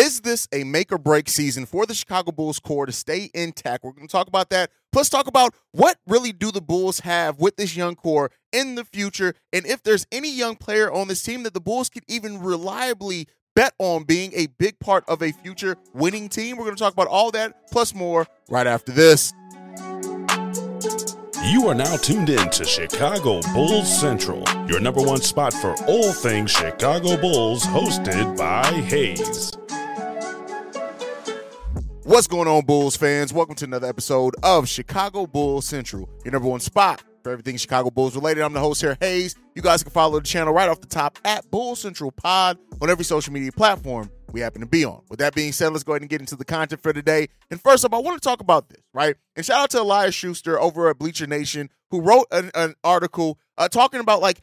Is this a make or break season for the Chicago Bulls core to stay intact? We're going to talk about that. Plus, talk about what really do the Bulls have with this young core in the future, and if there's any young player on this team that the Bulls could even reliably bet on being a big part of a future winning team. We're going to talk about all that plus more right after this. You are now tuned in to Chicago Bulls Central, your number one spot for all things Chicago Bulls, hosted by Haize. What's going on, Bulls fans? Welcome to another episode of Chicago Bulls Central, your number one spot for everything Chicago Bulls related. I'm the host here, Haize. You guys can follow the channel right off the top at Bull Central Pod on every social media platform we happen to be on. With that being said, let's go ahead and get into the content for today. And first up, I want to talk about this, right? And shout out to Elias Schuster over at Bleacher Nation, who wrote an, an article uh, talking about like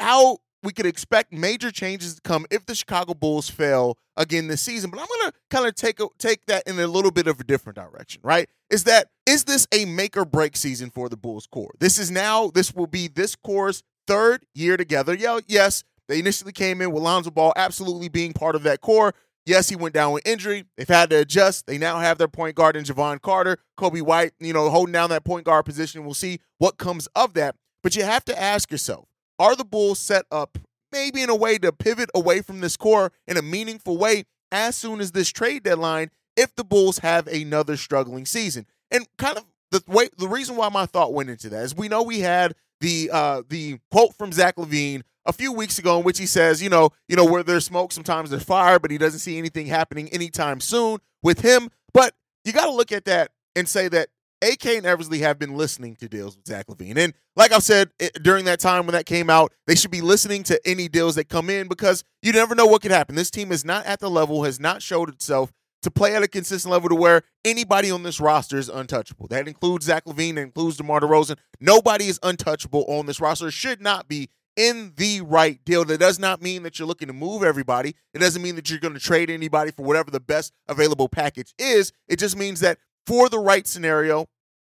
how we could expect major changes to come if the Chicago Bulls fail again this season. But I'm going to kind of take a, take that in a little bit of a different direction, right? Is that is this a make or break season for the Bulls core? This is now this will be this core's third year together. Yeah, yes, they initially came in with Lonzo Ball absolutely being part of that core. Yes, he went down with injury. They've had to adjust. They now have their point guard in Jevon Carter, Coby White, you know, holding down that point guard position. We'll see what comes of that. But you have to ask yourself, are the Bulls set up maybe in a way to pivot away from this core in a meaningful way as soon as this trade deadline if the Bulls have another struggling season? And kind of the way the reason why my thought went into that is we know we had the uh the quote from Zach LaVine a few weeks ago in which he says, you know, you know, where there's smoke, sometimes there's fire, but he doesn't see anything happening anytime soon with him. But you got to look at that and say that AK and Eversley have been listening to deals with Zach LaVine. And like I've said it, during that time when that came out, they should be listening to any deals that come in because you never know what could happen. This team is not at the level, has not showed itself to play at a consistent level to where anybody on this roster is untouchable. That includes Zach LaVine, that includes DeMar DeRozan. Nobody is untouchable on this roster. Should not be in the right deal. That does not mean that you're looking to move everybody. It doesn't mean that you're going to trade anybody for whatever the best available package is. It just means that for the right scenario,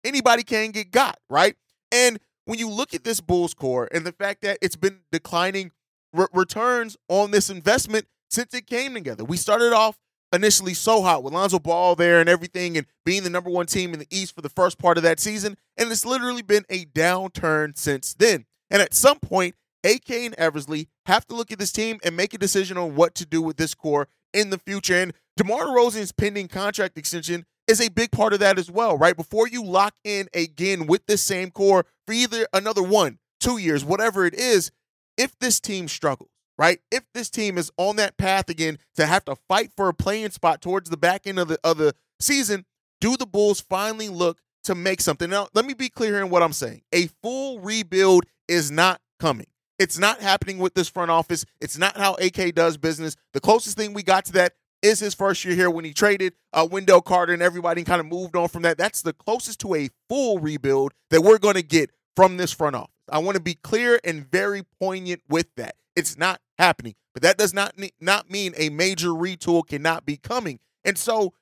anybody can get got, right? And when you look at this Bulls core and the fact that it's been declining re- returns on this investment since it came together, we started off initially so hot with Lonzo Ball there and everything and being the number one team in the East for the first part of that season. And it's literally been a downturn since then. And at some point, AK and Eversley have to look at this team and make a decision on what to do with this core in the future. And DeMar DeRozan's pending contract extension is a big part of that as well, right? Before you lock in again with this same core for either another one, two years, whatever it is, if this team struggles, right? If this team is on that path again to have to fight for a playing spot towards the back end of the of the season, do the Bulls finally look to make something? Now, let me be clear here in what I'm saying. A full rebuild is not coming. It's not happening with this front office. It's not how AK does business. The closest thing we got to that is his first year here when he traded uh, Wendell Carter and everybody kind of moved on from that. That's the closest to a full rebuild that we're going to get from this front office. I want to be clear and very poignant with that. It's not happening, but that does not not mean a major retool cannot be coming. And so,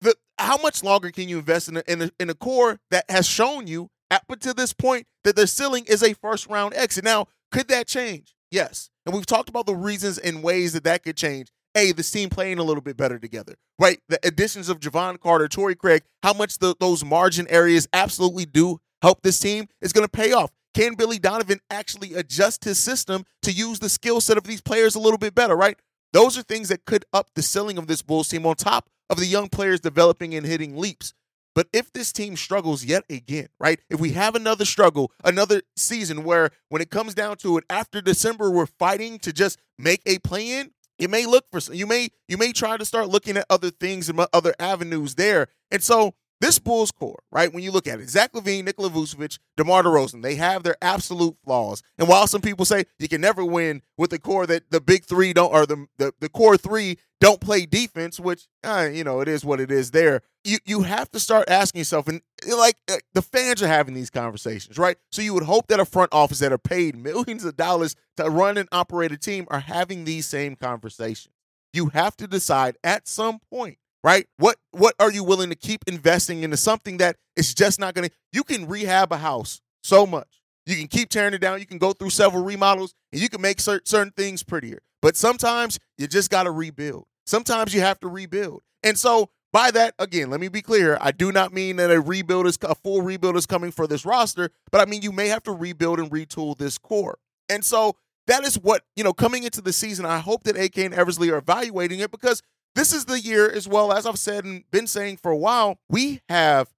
the how much longer can you invest in a, in a, in a core that has shown you up to this point that their ceiling is a first round exit? Now, could that change? Yes, and we've talked about the reasons and ways that that could change hey, this team playing a little bit better together, right? The additions of Jevon Carter, Torrey Craig, how much the, those margin areas absolutely do help this team is going to pay off. Can Billy Donovan actually adjust his system to use the skill set of these players a little bit better, right? Those are things that could up the ceiling of this Bulls team on top of the young players developing and hitting leaps. But if this team struggles yet again, right? If we have another struggle, another season where when it comes down to it, after December, we're fighting to just make a play in, you may look for you may you may try to start looking at other things and other avenues there. And so this Bulls core, right? When you look at it, Zach LaVine, Nikola Vucevic, DeMar DeRozan, they have their absolute flaws. And while some people say you can never win with the core that the big three don't, or the the, the core three don't play defense, which uh, you know it is what it is. There, you you have to start asking yourself, and like uh, the fans are having these conversations, right? So you would hope that a front office that are paid millions of dollars to run and operate a team are having these same conversations. You have to decide at some point right? What what are you willing to keep investing into something that is just not going to you can rehab a house so much. You can keep tearing it down, you can go through several remodels and you can make certain, certain things prettier. But sometimes you just got to rebuild. Sometimes you have to rebuild. And so by that, again, let me be clear. I do not mean that a rebuild is a full rebuild is coming for this roster, but I mean you may have to rebuild and retool this core. And so that is what, you know, coming into the season, I hope that AK and Eversley are evaluating it because this is the year, as well as I've said and been saying for a while, we have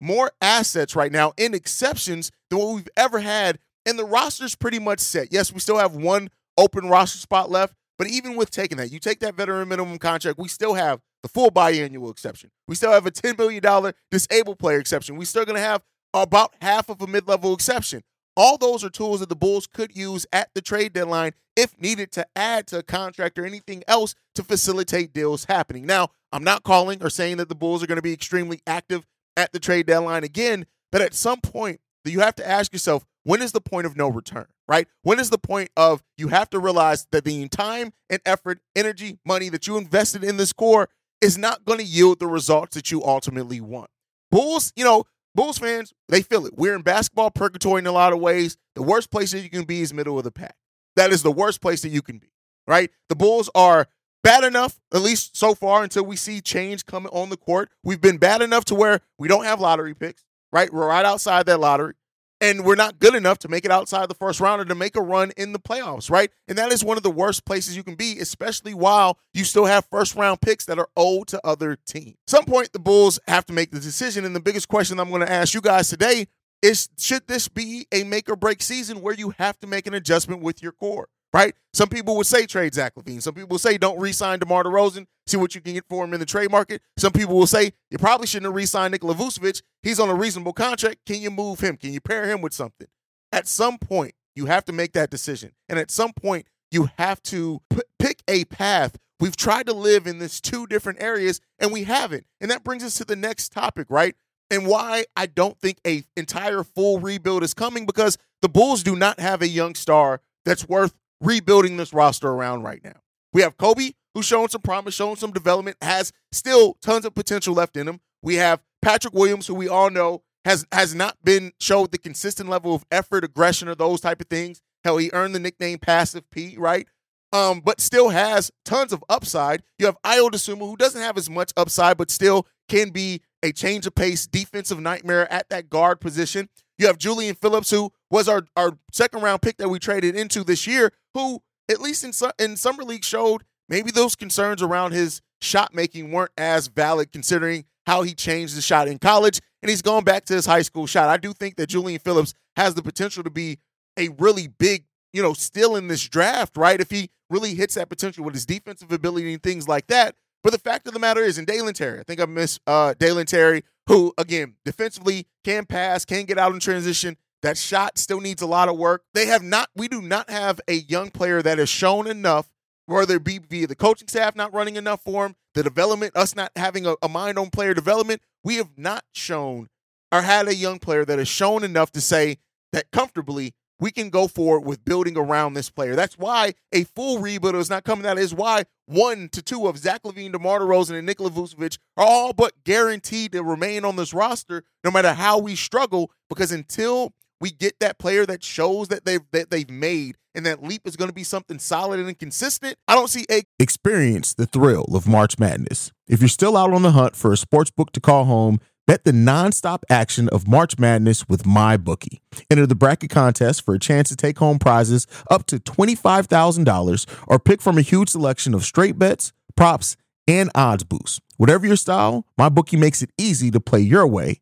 more assets right now in exceptions than what we've ever had. And the roster's pretty much set. Yes, we still have one open roster spot left, but even with taking that, you take that veteran minimum contract, we still have the full biannual exception. We still have a $10 billion disabled player exception. We still going to have about half of a mid level exception. All those are tools that the Bulls could use at the trade deadline if needed to add to a contract or anything else to facilitate deals happening. Now, I'm not calling or saying that the Bulls are going to be extremely active at the trade deadline again, but at some point, you have to ask yourself, when is the point of no return, right? When is the point of you have to realize that the time and effort, energy, money that you invested in this core is not going to yield the results that you ultimately want? Bulls, you know, Bulls fans, they feel it. We're in basketball purgatory in a lot of ways. The worst place that you can be is middle of the pack. That is the worst place that you can be, right? The Bulls are bad enough, at least so far, until we see change coming on the court. We've been bad enough to where we don't have lottery picks, right? We're right outside that lottery and we're not good enough to make it outside the first round or to make a run in the playoffs, right? And that is one of the worst places you can be, especially while you still have first round picks that are owed to other teams. Some point the Bulls have to make the decision, and the biggest question I'm going to ask you guys today is: Should this be a make or break season where you have to make an adjustment with your core? Right? Some people would say trade Zach LaVine. Some people will say don't re-sign DeMar DeRozan. See what you can get for him in the trade market. Some people will say you probably shouldn't have re-signed Nikola Vucevic. He's on a reasonable contract. Can you move him? Can you pair him with something? At some point, you have to make that decision, and at some point, you have to p- pick a path. We've tried to live in this two different areas, and we haven't. And that brings us to the next topic, right? And why I don't think a entire full rebuild is coming because the Bulls do not have a young star that's worth rebuilding this roster around right now. We have Coby, who's showing some promise, showing some development, has still tons of potential left in him. We have Patrick Williams, who we all know has has not been showed the consistent level of effort, aggression, or those type of things. Hell, he earned the nickname Passive P, right? Um, but still has tons of upside. You have Ayo Dosunmu, who doesn't have as much upside, but still can be a change of pace defensive nightmare at that guard position. You have Julian Phillips, who was our, our second round pick that we traded into this year, who, at least in, in Summer League, showed maybe those concerns around his shot making weren't as valid considering how he changed the shot in college. And he's going back to his high school shot. I do think that Julian Phillips has the potential to be a really big, you know, still in this draft, right? If he really hits that potential with his defensive ability and things like that. But the fact of the matter is, in Dalen Terry, I think I miss uh, Dalen Terry, who, again, defensively can pass, can get out in transition. That shot still needs a lot of work. They have not, we do not have a young player that has shown enough, whether it be via the coaching staff not running enough for him, the development, us not having a, a mind on player development. We have not shown or had a young player that has shown enough to say that comfortably we can go forward with building around this player. That's why a full rebuild is not coming out. Is why one to two of Zach LaVine, DeMar DeRozan, and Nikola Vucevic are all but guaranteed to remain on this roster no matter how we struggle. Because until we get that player that shows that they've that they've made and that leap is going to be something solid and consistent, I don't see a experience the thrill of March Madness. If you're still out on the hunt for a sports book to call home Bet the nonstop action of March Madness with MyBookie. Enter the bracket contest for a chance to take home prizes up to $25,000 or pick from a huge selection of straight bets, props, and odds boosts. Whatever your style, MyBookie makes it easy to play your way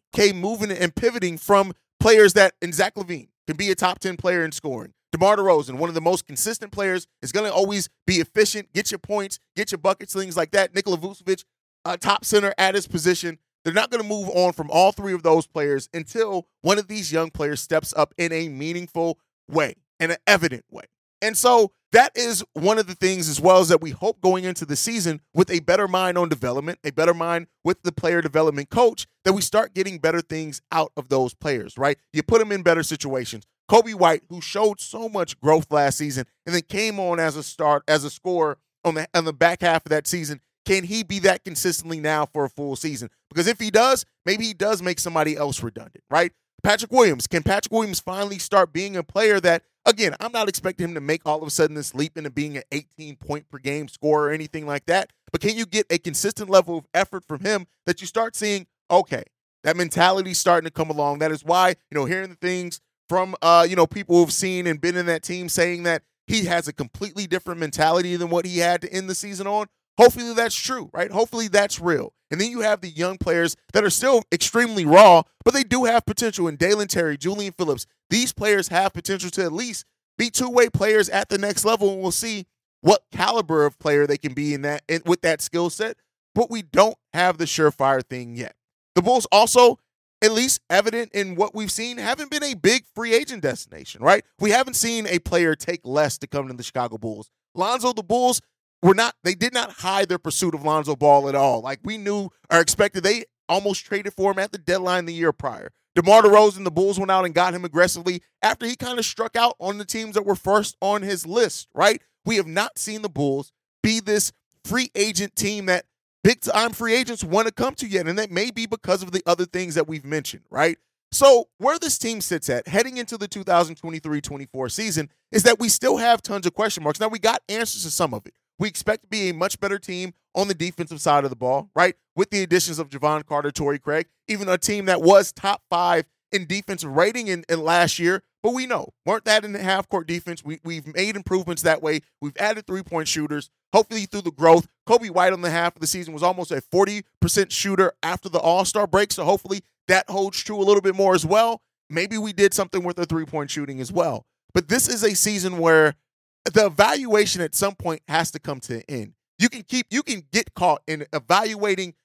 Okay, moving and pivoting from players that, and Zach LaVine can be a top 10 player in scoring. DeMar DeRozan, one of the most consistent players, is going to always be efficient, get your points, get your buckets, things like that. Nikola Vucevic, a top center at his position. They're not going to move on from all three of those players until one of these young players steps up in a meaningful way, in an evident way. And so that is one of the things as well as that we hope going into the season with a better mind on development, a better mind with the player development coach, that we start getting better things out of those players, right? You put them in better situations. Coby White, who showed so much growth last season and then came on as a start, as a scorer on the on the back half of that season, can he be that consistently now for a full season? Because if he does, maybe he does make somebody else redundant, right? Patrick Williams, can Patrick Williams finally start being a player that, again, I'm not expecting him to make all of a sudden this leap into being an 18 point per game scorer or anything like that, but can you get a consistent level of effort from him that you start seeing, okay, that mentality's starting to come along. That is why, you know, hearing the things from, uh, you know, people who've seen and been in that team saying that he has a completely different mentality than what he had to end the season on. Hopefully that's true, right? Hopefully that's real. And then you have the young players that are still extremely raw, but they do have potential in Dalen Terry, Julian Phillips. These players have potential to at least be two-way players at the next level, and we'll see what caliber of player they can be in that in, with that skill set. But we don't have the surefire thing yet. The Bulls also, at least evident in what we've seen, haven't been a big free agent destination, right? We haven't seen a player take less to come to the Chicago Bulls. Lonzo, the Bulls were not they did not hide their pursuit of Lonzo Ball at all. Like we knew or expected they almost traded for him at the deadline the year prior. DeMar DeRozan, the Bulls went out and got him aggressively after he kind of struck out on the teams that were first on his list, right? We have not seen the Bulls be this free agent team that big time free agents want to come to yet. And that may be because of the other things that we've mentioned, right? So, where this team sits at heading into the 2023 24 season is that we still have tons of question marks. Now, we got answers to some of it. We expect to be a much better team on the defensive side of the ball, right? With the additions of Jevon Carter, Torrey Craig, even a team that was top five in defensive rating in, in last year. But we know, weren't that in the half court defense? We, we've made improvements that way. We've added three point shooters, hopefully through the growth. Coby White on the half of the season was almost a 40% shooter after the All Star break. So hopefully that holds true a little bit more as well. Maybe we did something with the three point shooting as well. But this is a season where the evaluation at some point has to come to an end. You can keep you can get caught in evaluating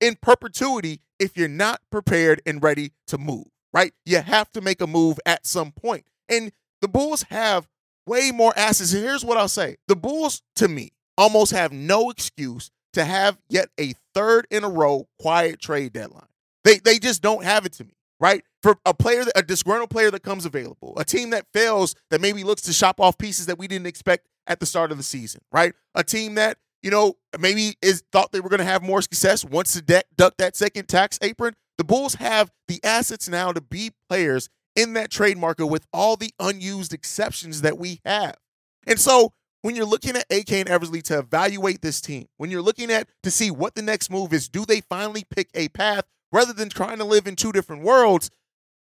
in perpetuity if you're not prepared and ready to move, right? You have to make a move at some point. And the Bulls have way more assets. And here's what I'll say. The Bulls to me almost have no excuse to have yet a third in a row quiet trade deadline. They they just don't have it to me right? For a player, a disgruntled player that comes available, a team that fails, that maybe looks to shop off pieces that we didn't expect at the start of the season, right? A team that you know maybe is thought they were going to have more success once to de- duck that second tax apron. The Bulls have the assets now to be players in that trade market with all the unused exceptions that we have, and so. When you're looking at AK and Eversley to evaluate this team, when you're looking at to see what the next move is, do they finally pick a path rather than trying to live in two different worlds,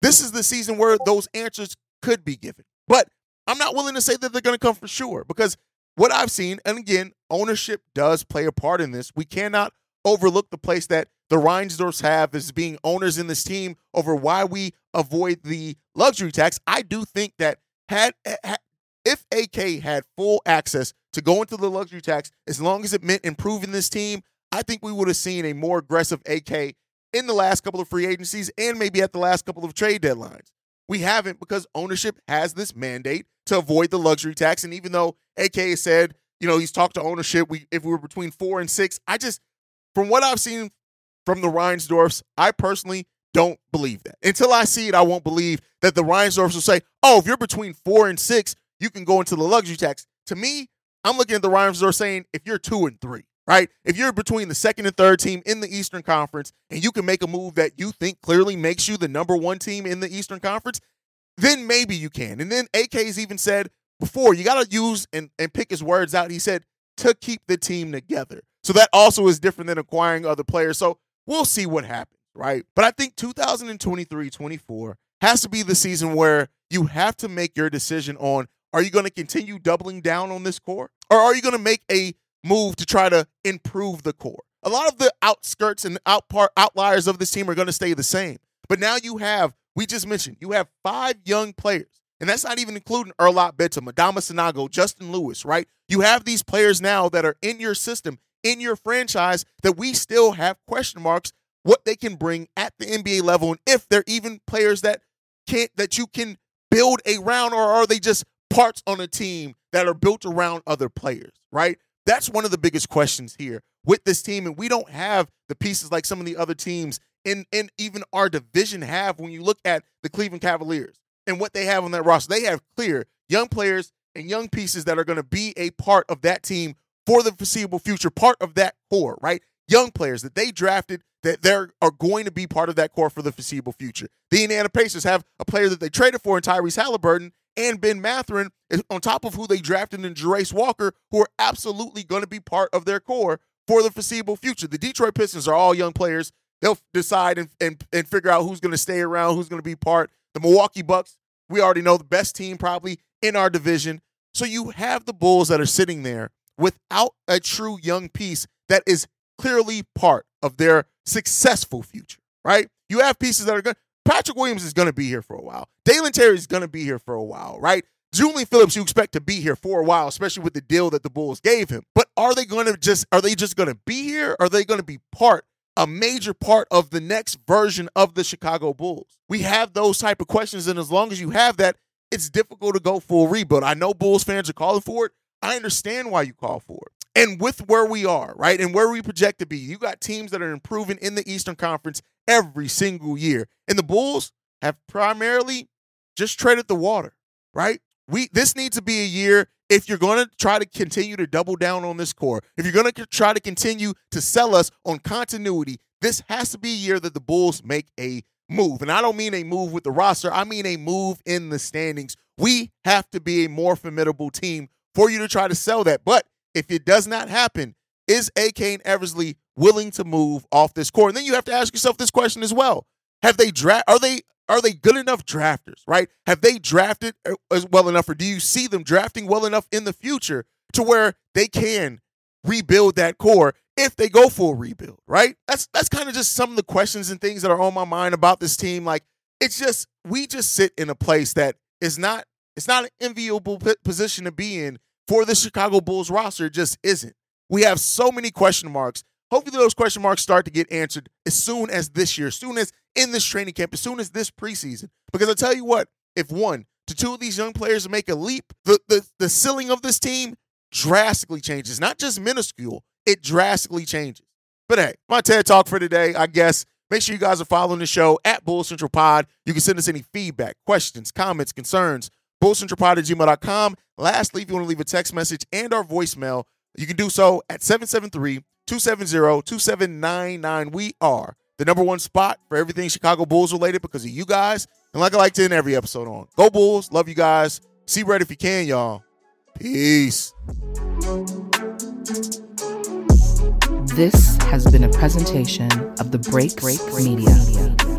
this is the season where those answers could be given. But I'm not willing to say that they're going to come for sure because what I've seen, and again, ownership does play a part in this. We cannot overlook the place that the Reinsdorfs have as being owners in this team over why we avoid the luxury tax. I do think that had, eh, had if AK had full access to go into the luxury tax, as long as it meant improving this team, I think we would have seen a more aggressive AK in the last couple of free agencies and maybe at the last couple of trade deadlines. We haven't because ownership has this mandate to avoid the luxury tax. And even though AK said, you know, he's talked to ownership, we if we were between four and six, I just, from what I've seen from the Reinsdorfs, I personally don't believe that. Until I see it, I won't believe that the Reinsdorfs will say, oh, if you're between four and six, you can go into the luxury tax. To me, I'm looking at the Reinsdorfs saying, if you're two and three, right? If you're between the second and third team in the Eastern Conference and you can make a move that you think clearly makes you the number one team in the Eastern Conference, then maybe you can. And then AK's even said before, you got to use and, and pick his words out. He said, to keep the team together. So that also is different than acquiring other players. So we'll see what happens, right? But I think 2023 24 has to be the season where you have to make your decision on are you going to continue doubling down on this core or are you going to make a move to try to improve the core? A lot of the outskirts and out part outliers of this team are going to stay the same. But now you have, we just mentioned, you have five young players. And that's not even including Onuralp Bitim, Adama Sanogo, Justin Lewis, right? You have these players now that are in your system, in your franchise, that we still have question marks what they can bring at the NBA level and if they're even players that can't that you can build around or are they just parts on a team that are built around other players, right? That's one of the biggest questions here with this team. And we don't have the pieces like some of the other teams in, in even our division have when you look at the Cleveland Cavaliers and what they have on that roster. They have clear young players and young pieces that are going to be a part of that team for the foreseeable future, part of that core, right? Young players that they drafted that they are going to be part of that core for the foreseeable future. The Indiana Pacers have a player that they traded for in Tyrese Halliburton and Ben Mathurin, on top of who they drafted in Jarace Walker, who are absolutely going to be part of their core for the foreseeable future. The Detroit Pistons are all young players. They'll decide and, and, and figure out who's going to stay around, who's going to be part. The Milwaukee Bucks, we already know the best team probably in our division. So you have the Bulls that are sitting there without a true young piece that is clearly part of their successful future, right? You have pieces that are good. Patrick Williams is going to be here for a while. Dalen Terry is going to be here for a while, right? Julian Phillips, you expect to be here for a while, especially with the deal that the Bulls gave him. But are they going to just are they just going to be here? Are they going to be part a major part of the next version of the Chicago Bulls? We have those type of questions, and as long as you have that, it's difficult to go full rebuild. I know Bulls fans are calling for it. I understand why you call for it. And with where we are, right, and where we project to be, you got teams that are improving in the Eastern Conference every single year. And the Bulls have primarily just traded the water, right? We this needs to be a year if you're going to try to continue to double down on this core. If you're going to try to continue to sell us on continuity, this has to be a year that the Bulls make a move. And I don't mean a move with the roster, I mean a move in the standings. We have to be a more formidable team for you to try to sell that. But if it does not happen, is AK and Eversley willing to move off this core? And then you have to ask yourself this question as well. Have they draft are they are they good enough drafters, right? Have they drafted uh, as well enough or do you see them drafting well enough in the future to where they can rebuild that core if they go for a rebuild, right? That's that's kind of just some of the questions and things that are on my mind about this team like it's just we just sit in a place that is not it's not an enviable position to be in for the Chicago Bulls roster just isn't. We have so many question marks. Hopefully, those question marks start to get answered as soon as this year, as soon as in this training camp, as soon as this preseason. Because I tell you what, if one to two of these young players make a leap, the, the, the ceiling of this team drastically changes. Not just minuscule, it drastically changes. But hey, my TED Talk for today, I guess. Make sure you guys are following the show at Bull Central Pod. You can send us any feedback, questions, comments, concerns bullcentralpod at gmail.com. Lastly, if you want to leave a text message and our voicemail, you can do so at 773-270-2799. We are the number one spot for everything Chicago Bulls related because of you guys. And like I like to end every episode on, go Bulls. Love you guys. See red if you can, y'all. Peace. This has been a presentation of the Break Break Media. Media.